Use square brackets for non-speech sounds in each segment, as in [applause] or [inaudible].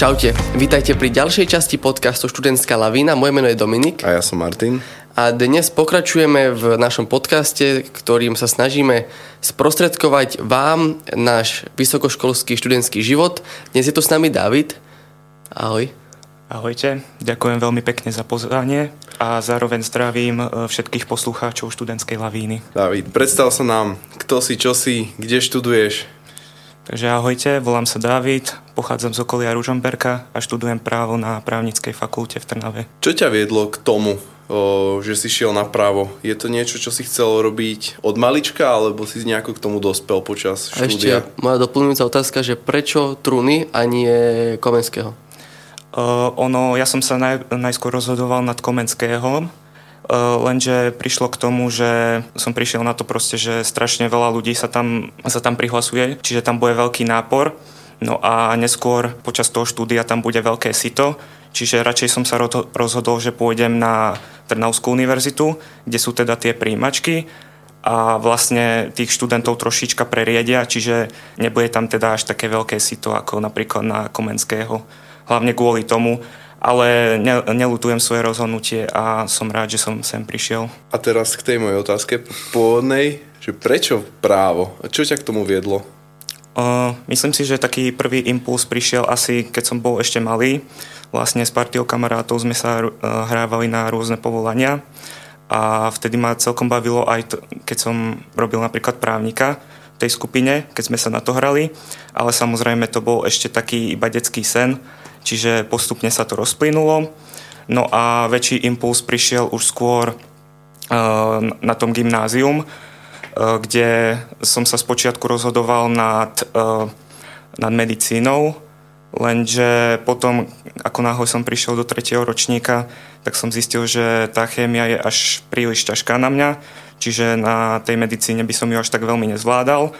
Čaute, vítajte pri ďalšej časti podcastu Študentská lavína. Moje meno je Dominik. A ja som Martin. A dnes pokračujeme v našom podcaste, ktorým sa snažíme sprostredkovať vám náš vysokoškolský študentský život. Dnes je tu s nami David. Ahoj. Ahojte, ďakujem veľmi pekne za pozvanie a zároveň zdravím e, všetkých poslucháčov študentskej lavíny. David, predstav sa nám, kto si, čo si, kde študuješ? Takže ahojte, volám sa David, pochádzam z okolia Ružomberka a študujem právo na právnickej fakulte v Trnave. Čo ťa viedlo k tomu, že si šiel na právo? Je to niečo, čo si chcel robiť od malička, alebo si nejako k tomu dospel počas štúdia? A ešte moja doplňujúca otázka, že prečo Truny a nie Komenského? Uh, ono, ja som sa naj, najskôr rozhodoval nad Komenského, uh, lenže prišlo k tomu, že som prišiel na to proste, že strašne veľa ľudí sa tam, sa tam prihlasuje, čiže tam bude veľký nápor. No a neskôr počas toho štúdia tam bude veľké sito, čiže radšej som sa rozhodol, že pôjdem na Trnavskú univerzitu, kde sú teda tie príjimačky a vlastne tých študentov trošička preriedia, čiže nebude tam teda až také veľké sito ako napríklad na Komenského hlavne kvôli tomu, ale ne, nelutujem svoje rozhodnutie a som rád, že som sem prišiel. A teraz k tej mojej otázke pôvodnej, že prečo právo? Čo ťa k tomu viedlo? Uh, myslím si, že taký prvý impuls prišiel asi, keď som bol ešte malý. Vlastne s partiou kamarátov sme sa uh, hrávali na rôzne povolania a vtedy ma celkom bavilo aj, to, keď som robil napríklad právnika tej skupine, keď sme sa na to hrali, ale samozrejme to bol ešte taký iba detský sen, čiže postupne sa to rozplynulo. No a väčší impuls prišiel už skôr uh, na tom gymnázium, uh, kde som sa spočiatku rozhodoval nad, uh, nad medicínou, lenže potom, ako náhle som prišiel do tretieho ročníka, tak som zistil, že tá chémia je až príliš ťažká na mňa, čiže na tej medicíne by som ju až tak veľmi nezvládal.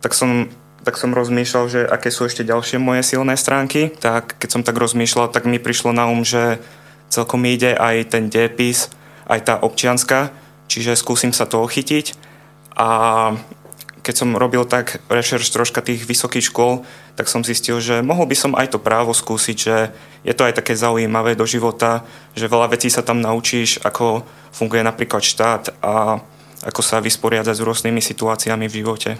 Tak som tak som rozmýšľal, že aké sú ešte ďalšie moje silné stránky. Tak keď som tak rozmýšľal, tak mi prišlo na um, že celkom ide aj ten depis, aj tá občianska, čiže skúsim sa toho chytiť. A keď som robil tak rešerš troška tých vysokých škôl, tak som zistil, že mohol by som aj to právo skúsiť, že je to aj také zaujímavé do života, že veľa vecí sa tam naučíš, ako funguje napríklad štát a ako sa vysporiadať s rôznymi situáciami v živote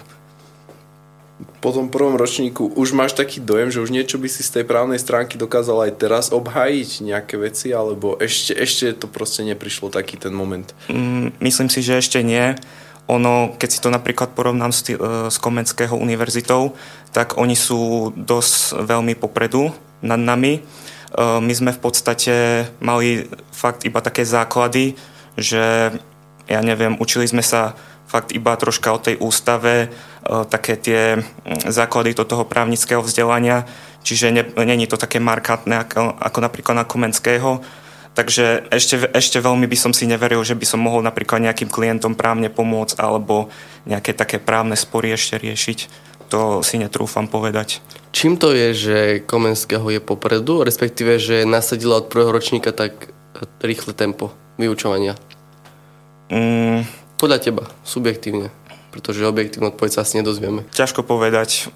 po tom prvom ročníku už máš taký dojem, že už niečo by si z tej právnej stránky dokázal aj teraz obhájiť nejaké veci, alebo ešte, ešte to proste neprišlo taký ten moment? Mm, myslím si, že ešte nie. Ono, keď si to napríklad porovnám s, e, s Komenského univerzitou, tak oni sú dosť veľmi popredu nad nami. E, my sme v podstate mali fakt iba také základy, že ja neviem, učili sme sa fakt iba troška o tej ústave, e, také tie základy do toho právnického vzdelania, čiže není to také markantné ako, ako napríklad na Komenského. Takže ešte, ešte veľmi by som si neveril, že by som mohol napríklad nejakým klientom právne pomôcť alebo nejaké také právne spory ešte riešiť. To si netrúfam povedať. Čím to je, že Komenského je popredu, respektíve, že nasadila od prvého ročníka tak rýchle tempo vyučovania? Mm, podľa teba, subjektívne pretože objektívnu odpoveď sa asi nedozvieme. Ťažko povedať.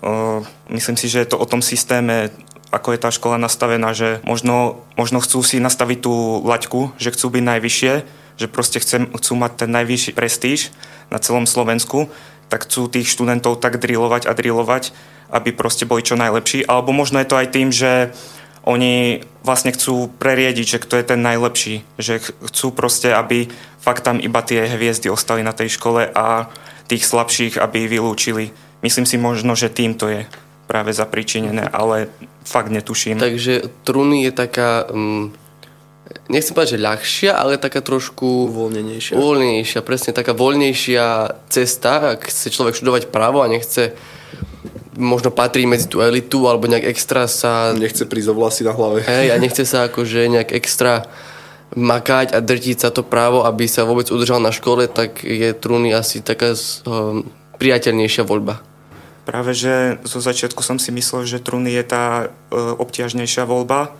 Myslím si, že je to o tom systéme, ako je tá škola nastavená, že možno, možno chcú si nastaviť tú laťku, že chcú byť najvyššie, že proste chcem, chcú mať ten najvyšší prestíž na celom Slovensku, tak chcú tých študentov tak drilovať a drilovať, aby proste boli čo najlepší. Alebo možno je to aj tým, že oni vlastne chcú preriediť, že kto je ten najlepší, že chcú proste, aby fakt tam iba tie hviezdy ostali na tej škole a tých slabších, aby vylúčili. Myslím si možno, že týmto je práve zapričinené, ale fakt netuším. Takže Truny je taká, um, nechcem povedať, že ľahšia, ale taká trošku... Uvoľnenejšia. Uvoľnenejšia, presne taká voľnejšia cesta, ak chce človek študovať právo a nechce možno patrí medzi tú elitu alebo nejak extra sa... Nechce prísť o vlasy na hlave. Hej, a nechce sa akože nejak extra makať a drtiť sa to právo, aby sa vôbec udržal na škole, tak je Truny asi taká priateľnejšia voľba. Práve, že zo začiatku som si myslel, že Truny je tá e, obťažnejšia voľba,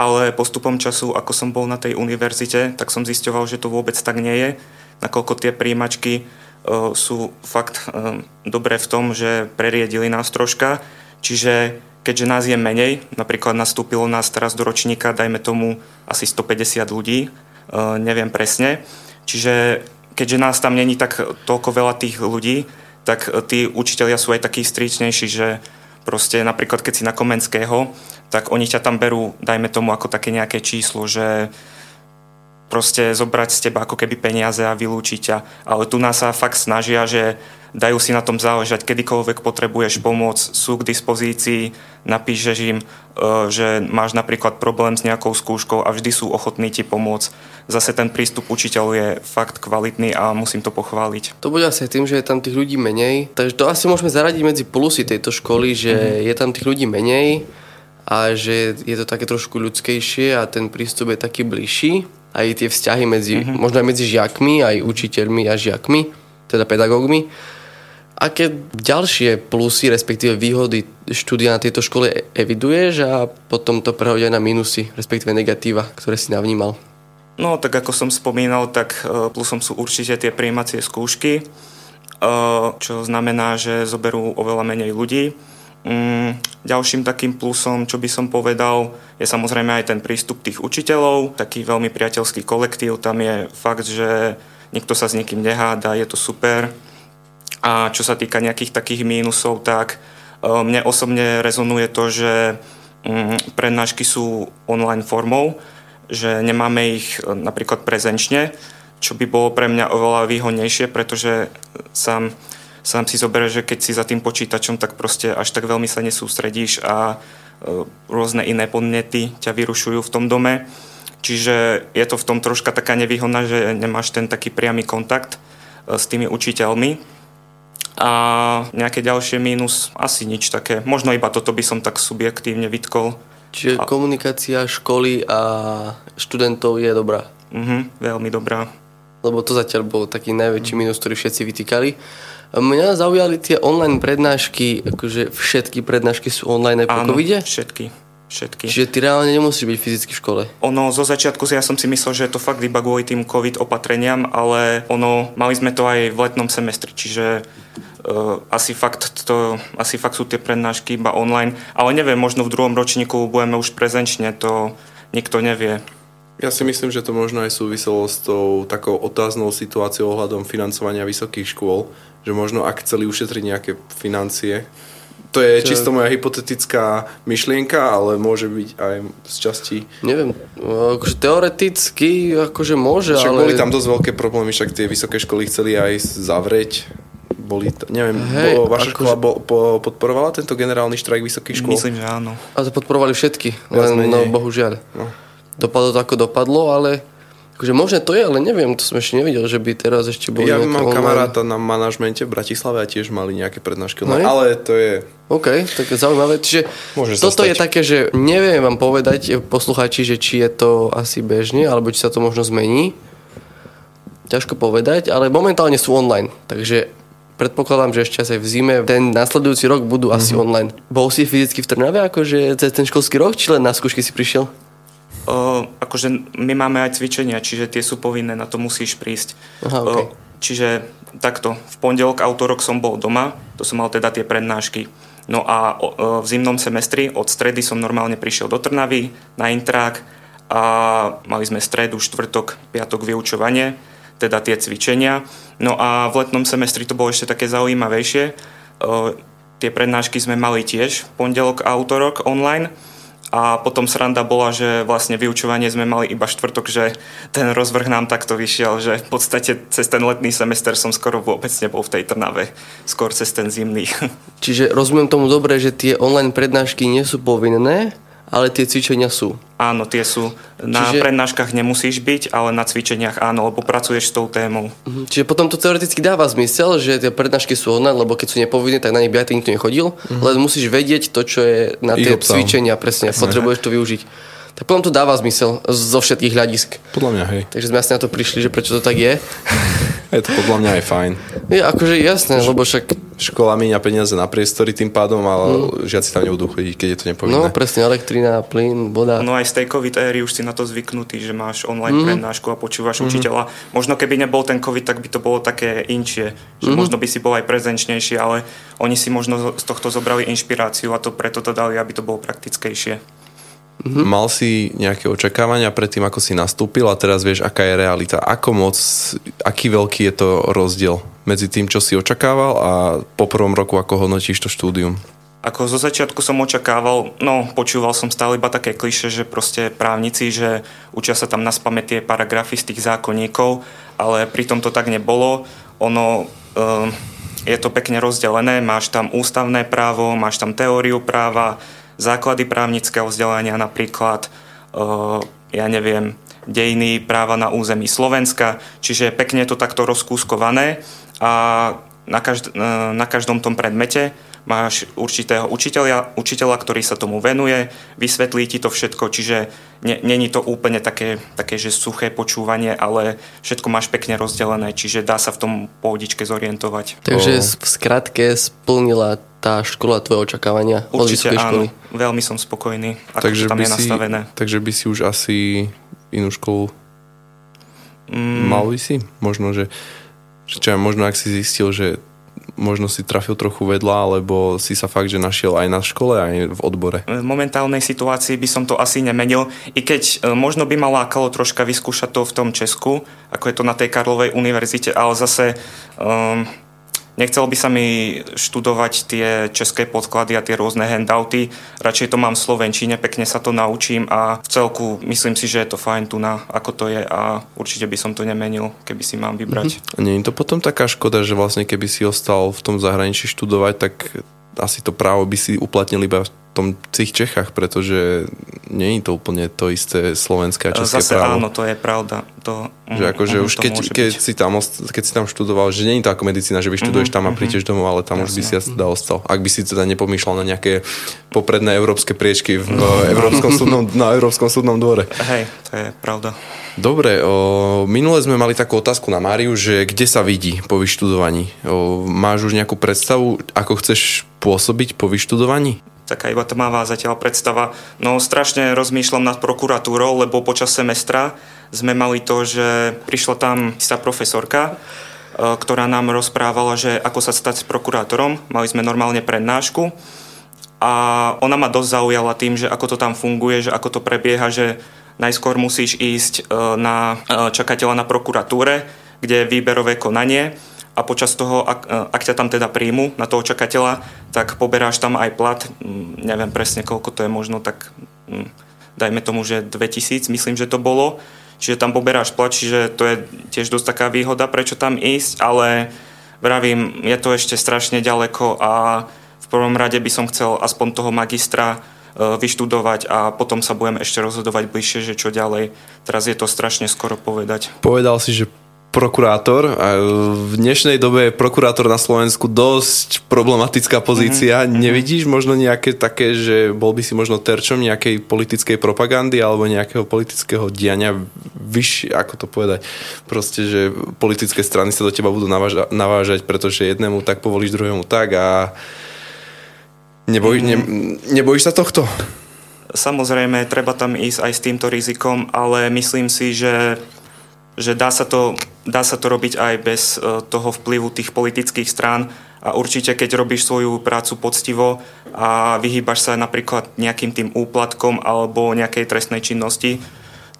ale postupom času, ako som bol na tej univerzite, tak som zisťoval, že to vôbec tak nie je, nakoľko tie príjimačky sú fakt dobré v tom, že preriedili nás troška. Čiže keďže nás je menej, napríklad nastúpilo nás teraz do ročníka, dajme tomu asi 150 ľudí, uh, neviem presne, čiže keďže nás tam není tak toľko veľa tých ľudí, tak tí učiteľia sú aj takí stričnejší, že proste napríklad keď si na Komenského, tak oni ťa tam berú, dajme tomu ako také nejaké číslo, že proste zobrať z teba ako keby peniaze a vylúčiť ťa. Ale tu nás sa fakt snažia, že dajú si na tom záležať, kedykoľvek potrebuješ pomoc, sú k dispozícii, napíšeš im, e, že máš napríklad problém s nejakou skúškou a vždy sú ochotní ti pomôcť. Zase ten prístup učiteľov je fakt kvalitný a musím to pochváliť. To bude asi tým, že je tam tých ľudí menej, takže to asi môžeme zaradiť medzi plusy tejto školy, že mm-hmm. je tam tých ľudí menej a že je to také trošku ľudskejšie a ten prístup je taký bližší aj tie vzťahy medzi, mm-hmm. možno aj medzi žiakmi, aj učiteľmi a žiakmi, teda pedagógmi. Aké ďalšie plusy, respektíve výhody štúdia na tejto škole eviduješ a potom to prehodia na minusy, respektíve negatíva, ktoré si navnímal? No, tak ako som spomínal, tak e, plusom sú určite tie prijímacie skúšky, e, čo znamená, že zoberú oveľa menej ľudí Mm, ďalším takým plusom, čo by som povedal, je samozrejme aj ten prístup tých učiteľov, taký veľmi priateľský kolektív, tam je fakt, že nikto sa s nikým neháda, je to super. A čo sa týka nejakých takých mínusov, tak e, mne osobne rezonuje to, že mm, prednášky sú online formou, že nemáme ich e, napríklad prezenčne, čo by bolo pre mňa oveľa výhodnejšie, pretože sám sám si zoberieš, že keď si za tým počítačom, tak proste až tak veľmi sa nesústredíš a e, rôzne iné podnety ťa vyrušujú v tom dome. Čiže je to v tom troška taká nevýhodná, že nemáš ten taký priamy kontakt e, s tými učiteľmi. A nejaké ďalšie mínus, asi nič také. Možno iba toto by som tak subjektívne vytkol. Čiže a... komunikácia školy a študentov je dobrá? Mhm, veľmi dobrá. Lebo to zatiaľ bol taký najväčší mínus, ktorý všetci vytýkali. Mňa zaujali tie online prednášky, akože všetky prednášky sú online aj po Áno, covide? všetky. Všetky. Čiže ty reálne nemusíš byť fyzicky v škole? Ono, zo začiatku ja som si myslel, že je to fakt iba kvôli tým COVID opatreniam, ale ono, mali sme to aj v letnom semestri, čiže uh, asi, fakt to, asi fakt sú tie prednášky iba online, ale neviem, možno v druhom ročníku budeme už prezenčne, to nikto nevie. Ja si myslím, že to možno aj súviselo s tou takou otáznou situáciou ohľadom financovania vysokých škôl, že možno ak chceli ušetriť nejaké financie, to je Čo... čisto moja hypotetická myšlienka, ale môže byť aj z časti... Neviem, akože teoreticky akože môže, však ale... boli tam dosť veľké problémy, však tie vysoké školy chceli aj zavrieť. Boli, neviem, Hej, bolo, vaša akože... škola bo, po, podporovala tento generálny štrajk vysokých škôl? Myslím, že áno. A to podporovali všetky, len no, bohužiaľ. No. Dopadlo to ako dopadlo, ale Akože možno to je, ale neviem, to som ešte nevidel, že by teraz ešte boli Ja mám online. kamaráta na manažmente v Bratislave a tiež mali nejaké prednášky, no, ale to je... OK, tak je zaujímavé. Čiže Môže toto je také, že neviem vám povedať poslucháči, že či je to asi bežne, alebo či sa to možno zmení. Ťažko povedať, ale momentálne sú online, takže predpokladám, že ešte aj v zime, ten nasledujúci rok budú mm-hmm. asi online. Bol si fyzicky v Trnave, akože cez ten školský rok, či len na skúšky si prišiel? Akože my máme aj cvičenia, čiže tie sú povinné, na to musíš prísť. Aha, okay. čiže takto, v pondelok, autorok som bol doma, to som mal teda tie prednášky. No a v zimnom semestri od stredy som normálne prišiel do Trnavy na intrák a mali sme stredu, štvrtok, piatok vyučovanie, teda tie cvičenia. No a v letnom semestri to bolo ešte také zaujímavejšie. Tie prednášky sme mali tiež pondelok a autorok online a potom sranda bola, že vlastne vyučovanie sme mali iba štvrtok, že ten rozvrh nám takto vyšiel, že v podstate cez ten letný semester som skoro vôbec nebol v tej Trnave, skôr cez ten zimný. [laughs] Čiže rozumiem tomu dobre, že tie online prednášky nie sú povinné, ale tie cvičenia sú. Áno, tie sú. Na Čiže... prednáškach nemusíš byť, ale na cvičeniach áno, lebo pracuješ s tou témou. Mhm. Čiže potom to teoreticky dáva zmysel, že tie prednášky sú online, lebo keď sú nepovinné, tak na nich by aj nikto nechodil, mm-hmm. len musíš vedieť to, čo je na tie cvičenia, presne, Jasne. potrebuješ to využiť. Tak potom to dáva zmysel zo všetkých hľadisk. Podľa mňa, hej. Takže sme asi na to prišli, že prečo to tak je. [laughs] Je to podľa mňa aj fajn. Je akože jasné, lebo však škola míňa peniaze na priestory tým pádom, ale mm. žiaci tam nebudú chodiť, keď je to nepovinné. No presne, elektrina, plyn, voda. No aj z tej COVID éry už si na to zvyknutý, že máš online mm. prednášku a počúvaš mm. učiteľa. Možno keby nebol ten COVID, tak by to bolo také inčie, že mm. možno by si bol aj prezenčnejší, ale oni si možno z tohto zobrali inšpiráciu a to preto to dali, aby to bolo praktickejšie. Mm-hmm. Mal si nejaké očakávania pred tým, ako si nastúpil a teraz vieš, aká je realita. Ako moc, aký veľký je to rozdiel medzi tým, čo si očakával a po prvom roku, ako hodnotíš to štúdium? Ako zo začiatku som očakával, no počúval som stále iba také kliše, že proste právnici, že učia sa tam na spame tie paragrafy z tých zákonníkov, ale pritom to tak nebolo. Ono, um, je to pekne rozdelené, máš tam ústavné právo, máš tam teóriu práva, základy právnického vzdelania, napríklad, uh, ja neviem, dejiny práva na území Slovenska, čiže pekne je to takto rozkúskované a na, každ- na každom tom predmete máš určitého učiteľa, učiteľa, ktorý sa tomu venuje, vysvetlí ti to všetko, čiže není to úplne také, také, že suché počúvanie, ale všetko máš pekne rozdelené, čiže dá sa v tom pohodičke zorientovať. Takže v skratke splnila tá škola tvoje očakávania Určite áno, školy? veľmi som spokojný, ako takže tam je si, nastavené. Takže by si už asi inú školu mm. mal by si? Možno, že, že čo, možno ak si zistil, že možno si trafil trochu vedľa, alebo si sa fakt, že našiel aj na škole, aj v odbore? V momentálnej situácii by som to asi nemenil, i keď e, možno by ma lákalo troška vyskúšať to v tom Česku, ako je to na tej Karlovej univerzite, ale zase um, Nechcel by sa mi študovať tie české podklady a tie rôzne handouty. Radšej to mám v Slovenčine, pekne sa to naučím a v celku myslím si, že je to fajn tu na, ako to je a určite by som to nemenil, keby si mám vybrať. Mm-hmm. Nie je to potom taká škoda, že vlastne keby si ostal v tom zahraničí študovať, tak asi to právo by si uplatnili iba tom, tých Čechách, pretože nie je to úplne to isté slovenské a české Zase právo. áno, to je pravda. To, že akože už keď, keď, si tam, keď si tam študoval, že nie je to ako medicína, že vyštuduješ mm-hmm, tam a mhm. prídeš domov, ale tam Jasne. už by si teda ostal. Ak by si teda nepomýšľal na nejaké popredné európske priečky v Európskom súdnom, na Európskom súdnom dvore. Hej, to je pravda. Dobre, o, minule sme mali takú otázku na Máriu, že kde sa vidí po vyštudovaní? O, máš už nejakú predstavu, ako chceš pôsobiť po vyštudovaní? Taká iba tmavá zatiaľ predstava. No strašne rozmýšľam nad prokuratúrou, lebo počas semestra sme mali to, že prišla tam istá profesorka, e, ktorá nám rozprávala, že ako sa stať s prokurátorom. Mali sme normálne prednášku a ona ma dosť zaujala tým, že ako to tam funguje, že ako to prebieha, že najskôr musíš ísť e, na e, čakateľa na prokuratúre, kde je výberové konanie a počas toho, ak, e, ak ťa tam teda príjmu na toho čakateľa, tak poberáš tam aj plat, neviem presne koľko to je možno, tak dajme tomu, že 2000, myslím, že to bolo. Čiže tam poberáš plat, čiže to je tiež dosť taká výhoda, prečo tam ísť, ale vravím, je to ešte strašne ďaleko a v prvom rade by som chcel aspoň toho magistra e, vyštudovať a potom sa budem ešte rozhodovať bližšie, že čo ďalej. Teraz je to strašne skoro povedať. Povedal si, že prokurátor. A v dnešnej dobe je prokurátor na Slovensku dosť problematická pozícia. Mm-hmm. Nevidíš možno nejaké také, že bol by si možno terčom nejakej politickej propagandy alebo nejakého politického diania vyššie, ako to povedať, proste, že politické strany sa do teba budú naváža, navážať, pretože jednému tak povolíš, druhému tak a neboj, mm-hmm. ne, nebojíš sa tohto? Samozrejme, treba tam ísť aj s týmto rizikom, ale myslím si, že že dá sa to, dá sa to robiť aj bez e, toho vplyvu tých politických strán a určite keď robíš svoju prácu poctivo a vyhýbaš sa napríklad nejakým tým úplatkom alebo nejakej trestnej činnosti,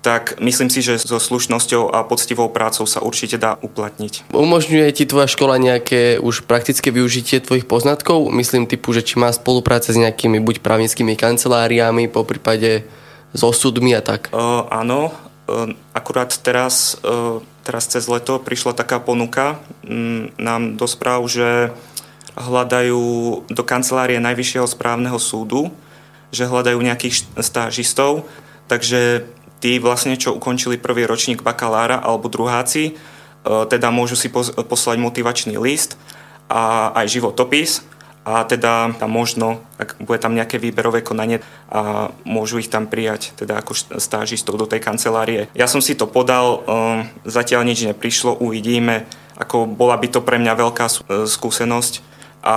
tak myslím si, že so slušnosťou a poctivou prácou sa určite dá uplatniť. Umožňuje ti tvoja škola nejaké už praktické využitie tvojich poznatkov? Myslím typu, že či má spolupráce s nejakými buď právnickými kanceláriami, po prípade so súdmi a tak? Uh, áno, akurát teraz, ehm, teraz cez leto prišla taká ponuka mm, nám do správ, že hľadajú do kancelárie Najvyššieho správneho súdu, že hľadajú nejakých stážistov, takže tí vlastne, čo ukončili prvý ročník bakalára alebo druháci, ehm, teda môžu si poslať motivačný list a aj životopis a teda tam možno, ak bude tam nejaké výberové konanie a môžu ich tam prijať teda ako stážistov do tej kancelárie. Ja som si to podal, um, zatiaľ nič neprišlo, uvidíme, ako bola by to pre mňa veľká skúsenosť, a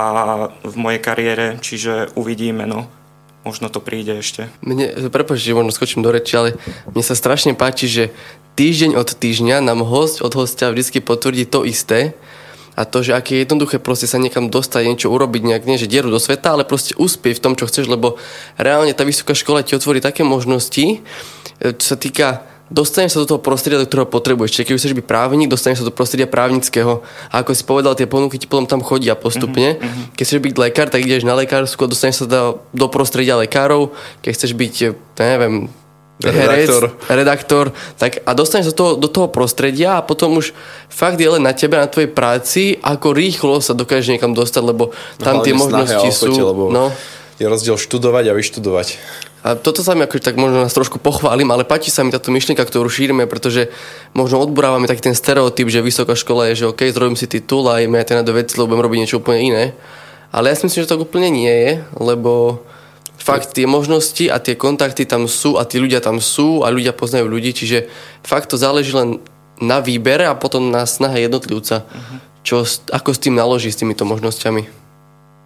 v mojej kariére, čiže uvidíme, no možno to príde ešte. Mne, prepáč, že možno skočím do reči, ale mne sa strašne páči, že týždeň od týždňa nám host od hostia vždy potvrdí to isté, a to, že aké je jednoduché proste sa niekam dostať, niečo urobiť, nejak nie, že dieru do sveta, ale proste uspieť v tom, čo chceš, lebo reálne tá vysoká škola ti otvorí také možnosti, e, čo sa týka dostaneš sa do toho prostredia, do ktorého potrebuješ. Čiže keď chceš byť právnik, dostaneš sa do prostredia právnického. A ako si povedal, tie ponuky ti potom tam chodia postupne. Mm-hmm. Keď chceš byť lekár, tak ideš na lekársku a dostaneš sa do, do prostredia lekárov. Keď chceš byť, ja neviem. Herec, redaktor, tak a dostaneš do toho, do toho prostredia a potom už fakt je len na tebe, na tvojej práci, ako rýchlo sa dokážeš niekam dostať, lebo tam no, tie možnosti sú. Ochote, lebo no. Je rozdiel študovať a vyštudovať. A toto sa mi akože tak možno nás trošku pochválim, ale páči sa mi táto myšlienka, ktorú šírime, pretože možno odburávame taký ten stereotyp, že vysoká škola je, že OK, zrobím si titul a ideme aj na veci, lebo budem robiť niečo úplne iné. Ale ja si myslím, že to úplne nie je, lebo fakt tie možnosti a tie kontakty tam sú a tí ľudia tam sú a ľudia poznajú ľudí, čiže fakt to záleží len na výbere a potom na snahe jednotlivca, čo, ako s tým naloží, s týmito možnosťami.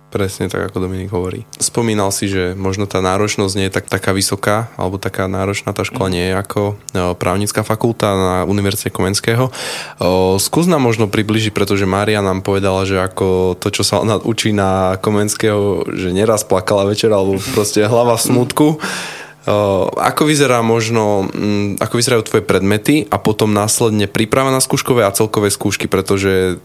Presne tak, ako Dominik hovorí. Spomínal si, že možno tá náročnosť nie je tak, taká vysoká, alebo taká náročná tá škola nie je ako o, právnická fakulta na Univerzite Komenského. Skús nám možno približiť, pretože Mária nám povedala, že ako to, čo sa ona učí na Komenského, že neraz plakala večer, alebo [laughs] proste hlava v smutku. Ako vyzerá možno, m, ako vyzerajú tvoje predmety a potom následne príprava na skúškové a celkové skúšky, pretože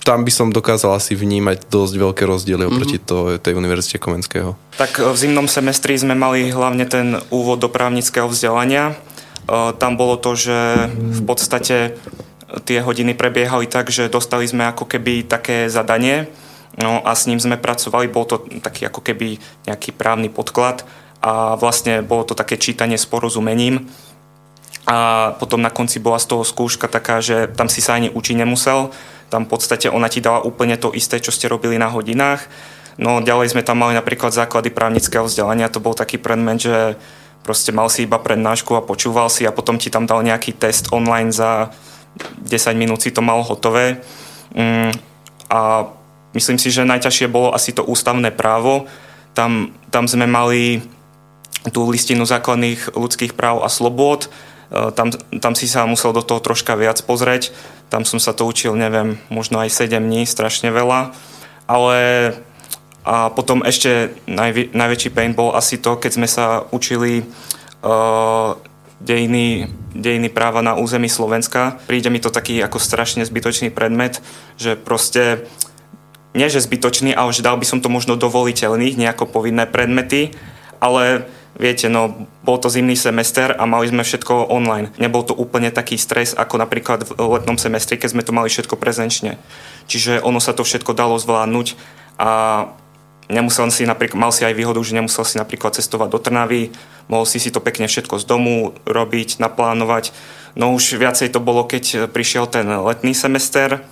tam by som dokázal asi vnímať dosť veľké rozdiely mm-hmm. oproti to, tej Univerzite Komenského. Tak v zimnom semestri sme mali hlavne ten úvod do právnického vzdelania. E, tam bolo to, že v podstate tie hodiny prebiehali tak, že dostali sme ako keby také zadanie no a s ním sme pracovali, bol to taký ako keby nejaký právny podklad a vlastne bolo to také čítanie s porozumením a potom na konci bola z toho skúška taká, že tam si sa ani učiť nemusel, tam v podstate ona ti dala úplne to isté, čo ste robili na hodinách. No ďalej sme tam mali napríklad základy právnického vzdelania, to bol taký predmet, že proste mal si iba prednášku a počúval si a potom ti tam dal nejaký test online za 10 minút si to mal hotové. Mm, a myslím si, že najťažšie bolo asi to ústavné právo. Tam, tam sme mali tú listinu základných ľudských práv a slobôd, tam, tam si sa musel do toho troška viac pozrieť. Tam som sa to učil, neviem, možno aj 7 dní, strašne veľa. Ale a potom ešte najvi, najväčší pain bol asi to, keď sme sa učili uh, dejiny, dejiny práva na území Slovenska. Príde mi to taký ako strašne zbytočný predmet, že proste nie že zbytočný, ale že dal by som to možno dovoliteľných, nejako povinné predmety, ale viete, no bol to zimný semester a mali sme všetko online. Nebol to úplne taký stres ako napríklad v letnom semestri, keď sme to mali všetko prezenčne. Čiže ono sa to všetko dalo zvládnuť a nemusel si napríklad, mal si aj výhodu, že nemusel si napríklad cestovať do Trnavy, mohol si si to pekne všetko z domu robiť, naplánovať. No už viacej to bolo, keď prišiel ten letný semester,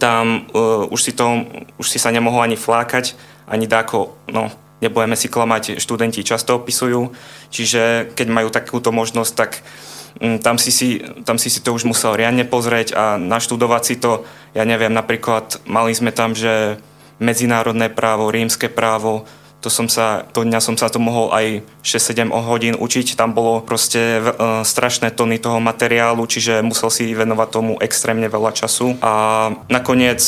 tam uh, už, si to, už si sa nemohol ani flákať, ani dáko, no nebudeme si klamať, študenti často opisujú, čiže keď majú takúto možnosť, tak mm, tam si, si, tam si si to už musel riadne pozrieť a naštudovať si to. Ja neviem, napríklad mali sme tam, že medzinárodné právo, rímske právo, to som sa, to dňa som sa to mohol aj 6-7 hodín učiť. Tam bolo proste uh, strašné tony toho materiálu, čiže musel si venovať tomu extrémne veľa času. A nakoniec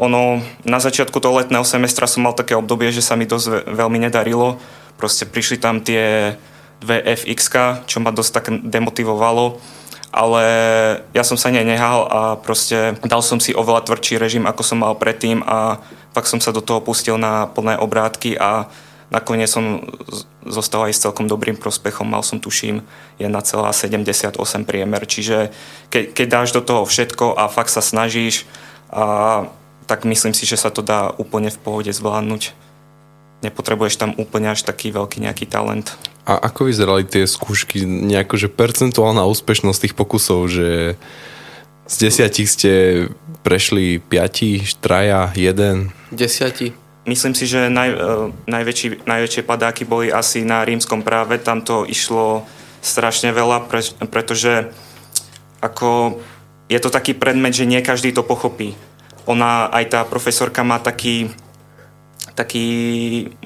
ono, na začiatku toho letného semestra som mal také obdobie, že sa mi dosť veľmi nedarilo. Proste prišli tam tie dve FX, čo ma dosť tak demotivovalo ale ja som sa nenehal a proste dal som si oveľa tvrdší režim, ako som mal predtým a fakt som sa do toho pustil na plné obrátky a nakoniec som zostal aj s celkom dobrým prospechom. Mal som, tuším, 1,78 priemer. Čiže ke, keď dáš do toho všetko a fakt sa snažíš a tak myslím si, že sa to dá úplne v pohode zvládnuť. Nepotrebuješ tam úplne až taký veľký nejaký talent. A ako vyzerali tie skúšky, nejako, že percentuálna úspešnosť tých pokusov, že z desiatich ste prešli piati, štraja, jeden? Desiati. Myslím si, že naj, e, najväčší, najväčšie padáky boli asi na rímskom práve. Tam to išlo strašne veľa, pre, pretože ako je to taký predmet, že nie každý to pochopí ona, aj tá profesorka má taký, taký,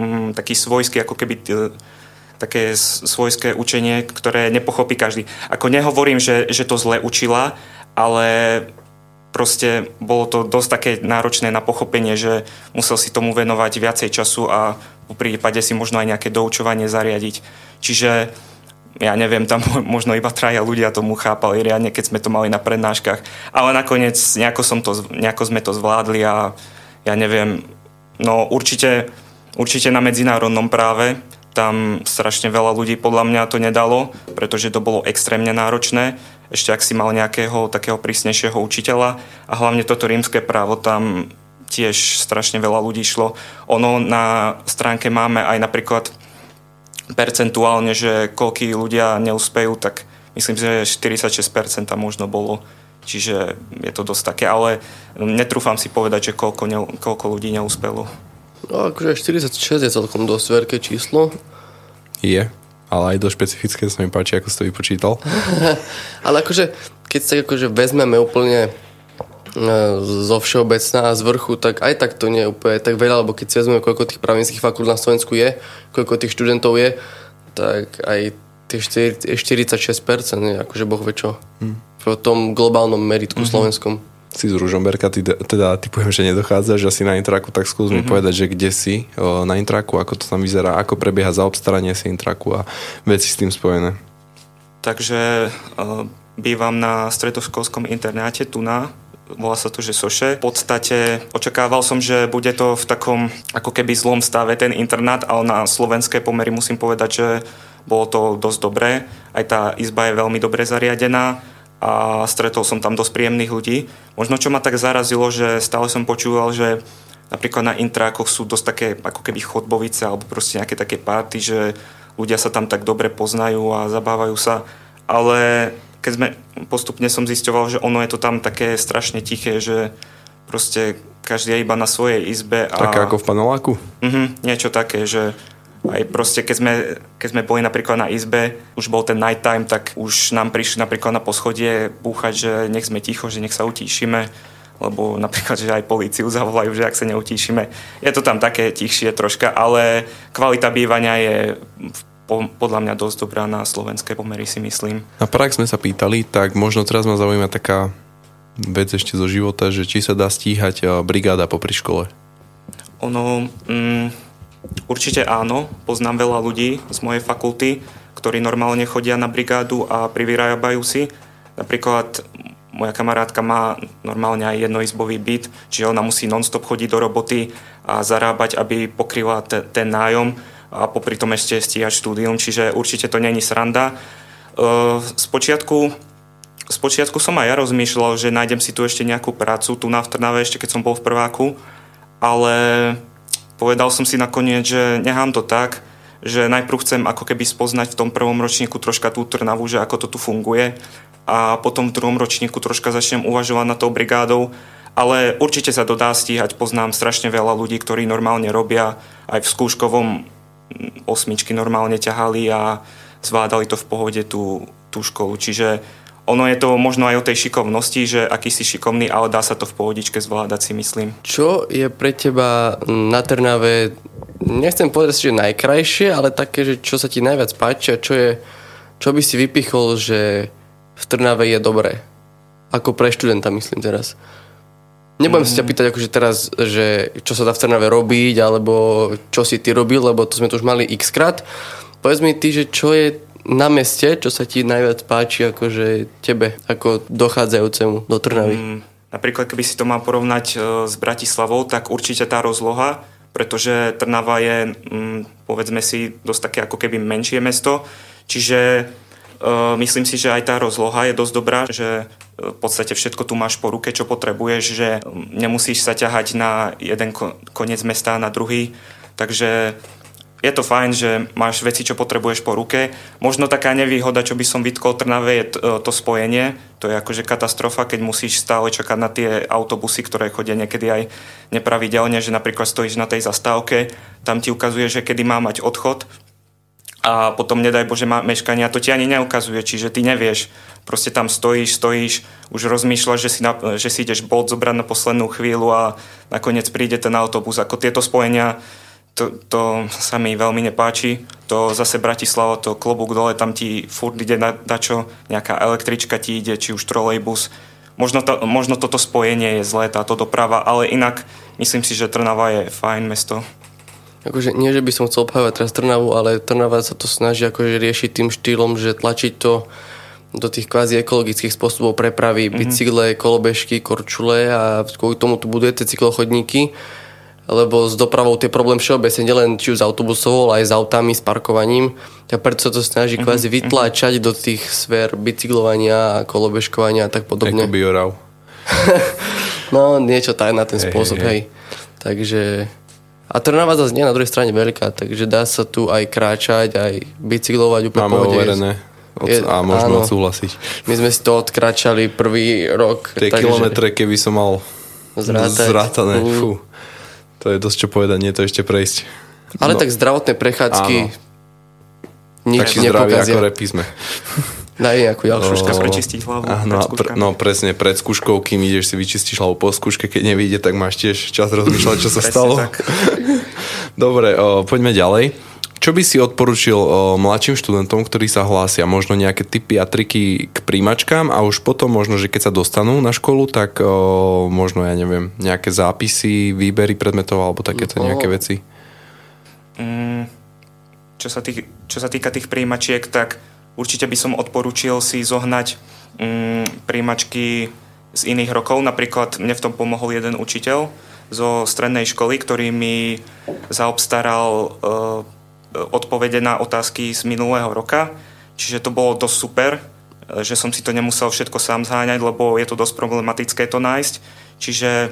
mm, taký svojský, ako keby také svojské učenie, ktoré nepochopí každý. Ako nehovorím, že, že to zle učila, ale proste bolo to dosť také náročné na pochopenie, že musel si tomu venovať viacej času a v prípade si možno aj nejaké doučovanie zariadiť. Čiže ja neviem, tam [laughs] možno iba traja ľudia tomu chápali riadne, keď sme to mali na prednáškach. Ale nakoniec nejako, som to, nejako sme to zvládli a ja neviem, no určite, určite na medzinárodnom práve tam strašne veľa ľudí podľa mňa to nedalo, pretože to bolo extrémne náročné. Ešte ak si mal nejakého takého prísnejšieho učiteľa a hlavne toto rímske právo tam tiež strašne veľa ľudí šlo. Ono na stránke máme aj napríklad percentuálne, že koľký ľudia neúspejú, tak myslím, že 46% tam možno bolo. Čiže je to dosť také, ale netrúfam si povedať, že koľko, ne, koľko ľudí neúspelo. No akože 46 je celkom dosť veľké číslo. Je, ale aj dosť špecifické, sa mi páči, ako si to vypočítal. [laughs] ale akože, keď sa akože vezmeme úplne zo všeobecná a z vrchu, tak aj tak to nie je úplne tak veľa, lebo keď si vezmeme, koľko tých právnických fakult na Slovensku je, koľko tých študentov je, tak aj tie 46% je akože boh vie čo. Hmm. V tom globálnom meritku mm-hmm. slovenskom si z Ružomberka, ty, teda typujem, že nedochádzaš asi na intraku, tak skús mi mm-hmm. povedať, že kde si o, na intraku, ako to tam vyzerá, ako prebieha zaobstaranie si intraku a veci s tým spojené. Takže o, bývam na stredoškolskom internáte tu na volá sa to, že Soše. V podstate očakával som, že bude to v takom ako keby zlom stave ten internát, ale na slovenské pomery musím povedať, že bolo to dosť dobré. Aj tá izba je veľmi dobre zariadená a stretol som tam dosť príjemných ľudí. Možno čo ma tak zarazilo, že stále som počúval, že napríklad na intrákoch sú dosť také ako keby chodbovice alebo proste nejaké také párty, že ľudia sa tam tak dobre poznajú a zabávajú sa, ale keď sme, postupne som zisťoval, že ono je to tam také strašne tiché, že proste každý je iba na svojej izbe. A... Také ako v paneláku? Mhm, niečo také, že aj proste, keď sme, keď sme boli napríklad na izbe, už bol ten night time, tak už nám prišli napríklad na poschodie búchať, že nech sme ticho, že nech sa utíšime, lebo napríklad, že aj políciu zavolajú, že ak sa neutíšime. Je to tam také tichšie troška, ale kvalita bývania je podľa mňa dosť dobrá na slovenské pomery, si myslím. Na prax sme sa pýtali, tak možno teraz ma zaujíma taká vec ešte zo života, že či sa dá stíhať eh, brigáda popri škole? Ono, mm, Určite áno, poznám veľa ľudí z mojej fakulty, ktorí normálne chodia na brigádu a privyrábajú si. Napríklad moja kamarátka má normálne aj jednoizbový byt, čiže ona musí non-stop chodiť do roboty a zarábať, aby pokryla te, ten nájom a popri tom ešte stíhať štúdium, čiže určite to není sranda. Spočiatku, spočiatku som aj ja rozmýšľal, že nájdem si tu ešte nejakú prácu tu na v Trnave, ešte keď som bol v prváku, ale povedal som si nakoniec, že nechám to tak, že najprv chcem ako keby spoznať v tom prvom ročníku troška tú Trnavu, že ako to tu funguje a potom v druhom ročníku troška začnem uvažovať na tou brigádou, ale určite sa to dá stíhať, poznám strašne veľa ľudí, ktorí normálne robia, aj v skúškovom osmičky normálne ťahali a zvládali to v pohode tú, tú školu, čiže ono je to možno aj o tej šikovnosti, že aký si šikovný, ale dá sa to v pohodičke zvládať si myslím. Čo je pre teba na Trnave, nechcem povedať, že najkrajšie, ale také, že čo sa ti najviac páči a čo, je, čo by si vypichol, že v Trnave je dobré? Ako pre študenta myslím teraz. Nebudem mm. si ťa pýtať akože teraz, že čo sa dá v Trnave robiť, alebo čo si ty robil, lebo to sme tu už mali x krát. Povedz mi ty, že čo je na meste, čo sa ti najviac páči akože tebe, ako dochádzajúcemu do Trnavy? Mm, napríklad, keby si to mal porovnať e, s Bratislavou, tak určite tá rozloha, pretože Trnava je, mm, povedzme si, dosť také ako keby menšie mesto, čiže myslím si, že aj tá rozloha je dosť dobrá, že v podstate všetko tu máš po ruke, čo potrebuješ, že nemusíš sa ťahať na jeden koniec mesta na druhý. Takže je to fajn, že máš veci, čo potrebuješ po ruke. Možno taká nevýhoda, čo by som vytkol Trnave, je to spojenie. To je akože katastrofa, keď musíš stále čakať na tie autobusy, ktoré chodia niekedy aj nepravidelne, že napríklad stojíš na tej zastávke, tam ti ukazuje, že kedy má mať odchod a potom nedaj Bože má meškania, to ti ani neukazuje, čiže ty nevieš. Proste tam stojíš, stojíš, už rozmýšľaš, že si, na, že si ideš bod zobrať na poslednú chvíľu a nakoniec príde ten autobus. Ako tieto spojenia, to, to sa mi veľmi nepáči. To zase Bratislava, to klobúk dole, tam ti furt ide na, na čo, nejaká električka ti ide, či už trolejbus. Možno, to, možno toto spojenie je zlé, táto doprava, ale inak myslím si, že Trnava je fajn mesto. Akože nie, že by som chcel obhajovať teraz Trnavu, ale Trnava sa to snaží akože riešiť tým štýlom, že tlačiť to do tých kvázi ekologických spôsobov prepravy, mm-hmm. bicykle, kolobežky, korčule a kvôli tomu tu budujete cyklochodníky, lebo s dopravou tie problém všeobecne, nielen či už s autobusovou, ale aj s autami, s parkovaním. A preto sa to snaží mm-hmm. kvázi vytláčať do tých sfér bicyklovania a kolobežkovania a tak podobne. Biorav. [laughs] no, niečo tak na ten hey, spôsob, hej. hej. Takže a Trnava zase nie na druhej strane veľká, takže dá sa tu aj kráčať, aj bicyklovať úplne Máme overené. Od, je, a môžeme odsúhlasiť. My sme si to odkračali prvý rok. Tie takže... kilometre, keby som mal zrátať. zrátané. Mm. Fú. To je dosť čo povedať, nie to ešte prejsť. Ale no. tak zdravotné prechádzky Áno. nič Taký zdraví ako repy sme. [laughs] Daj nejakú ďalšiu skúšku. prečistiť hlavu. Áno, pre, no presne, pred skúškou, kým ideš si vyčistíš hlavu po skúške, keď nevíde, tak máš tiež čas rozmýšľať, čo sa stalo. [laughs] Dobre, o, poďme ďalej. Čo by si odporučil o, mladším študentom, ktorí sa hlásia? Možno nejaké typy a triky k príjmačkám a už potom možno, že keď sa dostanú na školu, tak o, možno, ja neviem, nejaké zápisy, výbery predmetov alebo takéto no. nejaké veci? Mm, čo, sa tý, čo sa týka tých príjmačiek, tak Určite by som odporúčil si zohnať mm, príjmačky z iných rokov. Napríklad mne v tom pomohol jeden učiteľ zo strednej školy, ktorý mi zaobstaral e, odpovede na otázky z minulého roka. Čiže to bolo dosť super, e, že som si to nemusel všetko sám zháňať, lebo je to dosť problematické to nájsť. Čiže e,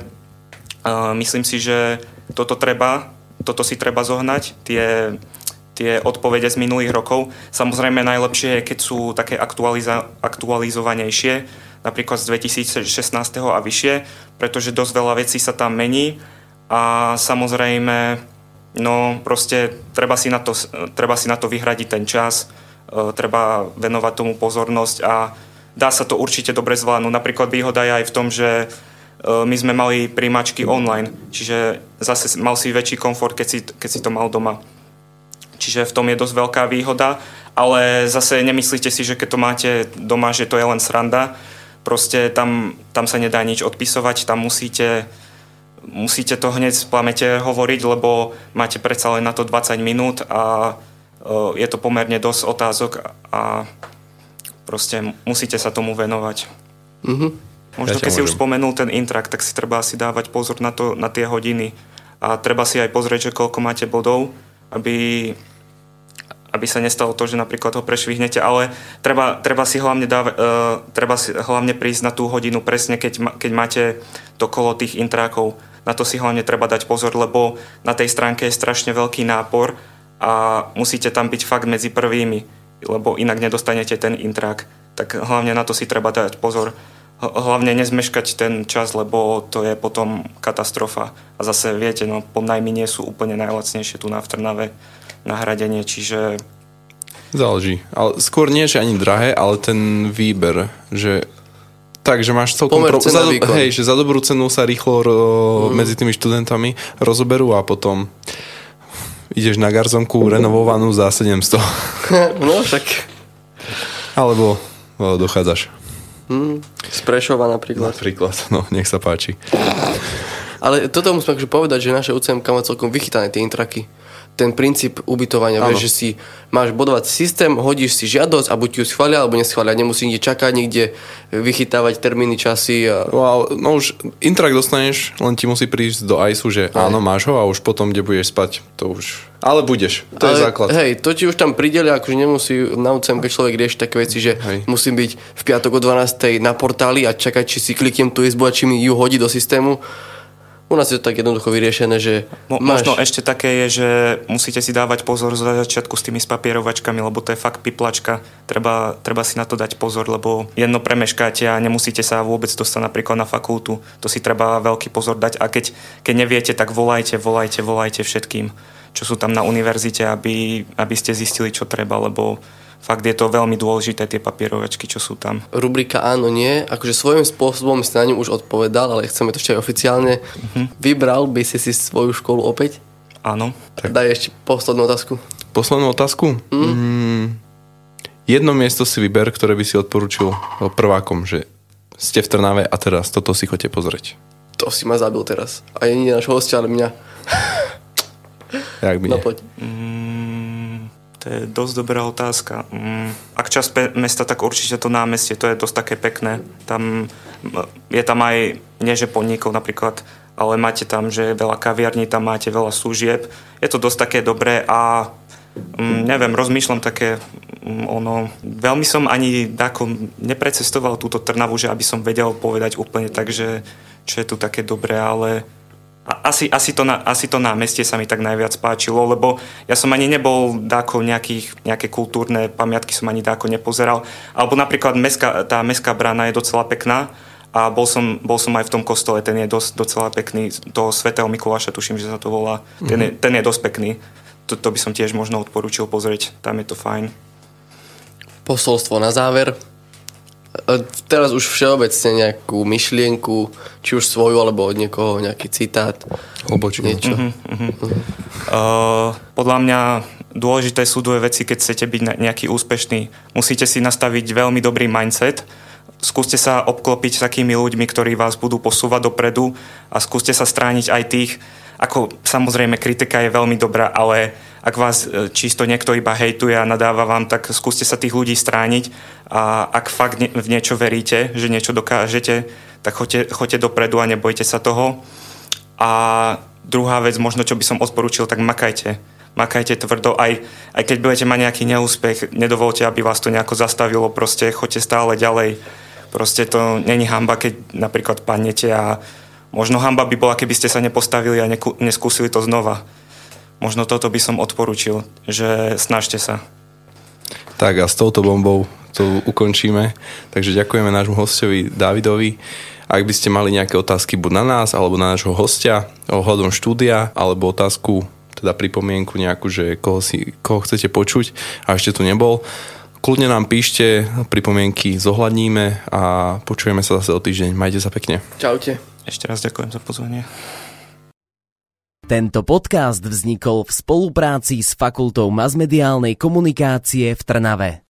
myslím si, že toto treba, toto si treba zohnať, tie tie odpovede z minulých rokov. Samozrejme najlepšie je, keď sú také aktualiza- aktualizovanejšie, napríklad z 2016 a vyššie, pretože dosť veľa vecí sa tam mení a samozrejme no proste treba si na to, treba si na to vyhradiť ten čas, e, treba venovať tomu pozornosť a dá sa to určite dobre zvládnuť. Napríklad výhoda je aj v tom, že e, my sme mali príjmačky online, čiže zase mal si väčší komfort, keď si, keď si to mal doma. Čiže v tom je dosť veľká výhoda, ale zase nemyslíte si, že keď to máte doma, že to je len sranda. Proste tam, tam sa nedá nič odpisovať, tam musíte, musíte to hneď v plamete hovoriť, lebo máte predsa len na to 20 minút a uh, je to pomerne dosť otázok a proste musíte sa tomu venovať. Mm-hmm. Možno ja keď si už spomenul ten intrak, tak si treba asi dávať pozor na, to, na tie hodiny a treba si aj pozrieť, že koľko máte bodov, aby aby sa nestalo to, že napríklad ho prešvihnete, ale treba, treba, si, hlavne dáv, uh, treba si hlavne prísť na tú hodinu presne, keď, keď máte to kolo tých intrákov. Na to si hlavne treba dať pozor, lebo na tej stránke je strašne veľký nápor a musíte tam byť fakt medzi prvými, lebo inak nedostanete ten intrák. Tak hlavne na to si treba dať pozor. Hlavne nezmeškať ten čas, lebo to je potom katastrofa. A zase viete, no, podnajmy nie sú úplne najlacnejšie tu na v Trnave nahradenie, čiže... Záleží. Ale skôr nie, že ani drahé, ale ten výber, že tak, že máš celkom... Pro... Za, do... hej, že za dobrú cenu sa rýchlo ro... mm. medzi tými študentami rozoberú a potom ideš na garzonku renovovanú za 700. [laughs] no však. Alebo dochádzaš. Mm, z Prešova napríklad. Napríklad, no nech sa páči. Ale toto musím akože povedať, že naše UCMK má celkom vychytané tie intraky ten princíp ubytovania, vieš, že si máš bodovací systém, hodíš si žiadosť a buď ju schvália alebo neschvália. Nemusí nikde čakať, nikde vychytávať termíny, časy. A... Wow, no už intrak dostaneš, len ti musí prísť do ICE, že Aj. áno, máš ho a už potom, kde budeš spať, to už... Ale budeš, to Ale, je základ. Hej, to ti už tam pridelia, akože nemusí na UCM, keď človek rieši také veci, že hej. musím byť v piatok o 12. na portáli a čakať, či si kliknem tú izbu a či mi ju hodí do systému u nás je to tak jednoducho vyriešené, že Mo, máš... Možno ešte také je, že musíte si dávať pozor za začiatku s tými spapierovačkami, lebo to je fakt piplačka. Treba, treba si na to dať pozor, lebo jedno premeškáte a nemusíte sa vôbec dostať napríklad na fakultu. To si treba veľký pozor dať a keď, keď neviete, tak volajte, volajte, volajte všetkým. čo sú tam na univerzite, aby, aby ste zistili, čo treba, lebo fakt je to veľmi dôležité, tie papierovačky, čo sú tam. Rubrika áno, nie, akože svojím spôsobom si na ňu už odpovedal, ale chceme to ešte aj oficiálne. Uh-huh. Vybral by si si svoju školu opäť? Áno. Tak. Daj ešte poslednú otázku. Poslednú otázku? Mm. Mm, jedno miesto si vyber, ktoré by si odporučil prvákom, že ste v Trnave a teraz toto si chodte pozrieť. To si ma zabil teraz. A nie náš hostia, ale mňa. [laughs] Jak by no, poď. Mm, to je dosť dobrá otázka. Mm, ak čas mesta, tak určite to námestie, to je dosť také pekné. Tam je tam aj, nie že podnikov napríklad, ale máte tam, že veľa kaviarní, tam máte veľa služieb. Je to dosť také dobré a mm, neviem, rozmýšľam také mm, ono, veľmi som ani dáko neprecestoval túto Trnavu, že aby som vedel povedať úplne tak, že čo je tu také dobré, ale asi, asi, to na, asi to námestie sa mi tak najviac páčilo, lebo ja som ani nebol dáko nejakých, nejaké kultúrne pamiatky som ani dáko nepozeral. Alebo napríklad meská, tá mestská brána je docela pekná a bol som, bol som aj v tom kostole, ten je dosť, docela pekný, toho svätého Mikuláša, tuším, že sa to volá, mm-hmm. ten, je, mhm. ten je dosť pekný. To, to by som tiež možno odporúčil pozrieť, tam je to fajn. Posolstvo na záver. Teraz už všeobecne nejakú myšlienku, či už svoju, alebo od niekoho nejaký citát. Hlbočku. Niečo. Uh-huh, uh-huh. Uh, podľa mňa dôležité sú dve veci, keď chcete byť nejaký úspešný. Musíte si nastaviť veľmi dobrý mindset. Skúste sa obklopiť takými ľuďmi, ktorí vás budú posúvať dopredu a skúste sa strániť aj tých, ako samozrejme kritika je veľmi dobrá, ale ak vás e, čisto niekto iba hejtuje a nadáva vám, tak skúste sa tých ľudí strániť a ak fakt v niečo veríte, že niečo dokážete, tak choďte, choďte dopredu a nebojte sa toho. A druhá vec, možno čo by som odporúčil, tak makajte. Makajte tvrdo, aj, aj keď budete mať nejaký neúspech, nedovolte, aby vás to nejako zastavilo, proste choďte stále ďalej. Proste to není hamba, keď napríklad padnete a možno hamba by bola, keby ste sa nepostavili a neskúsili to znova možno toto by som odporučil, že snažte sa. Tak a s touto bombou to ukončíme. Takže ďakujeme nášmu hostovi Davidovi. Ak by ste mali nejaké otázky buď na nás, alebo na nášho hostia ohľadom štúdia, alebo otázku, teda pripomienku nejakú, že koho, si, koho chcete počuť a ešte tu nebol, kľudne nám píšte, pripomienky zohľadníme a počujeme sa zase o týždeň. Majte sa pekne. Čaute. Ešte raz ďakujem za pozvanie. Tento podcast vznikol v spolupráci s Fakultou masmediálnej komunikácie v Trnave.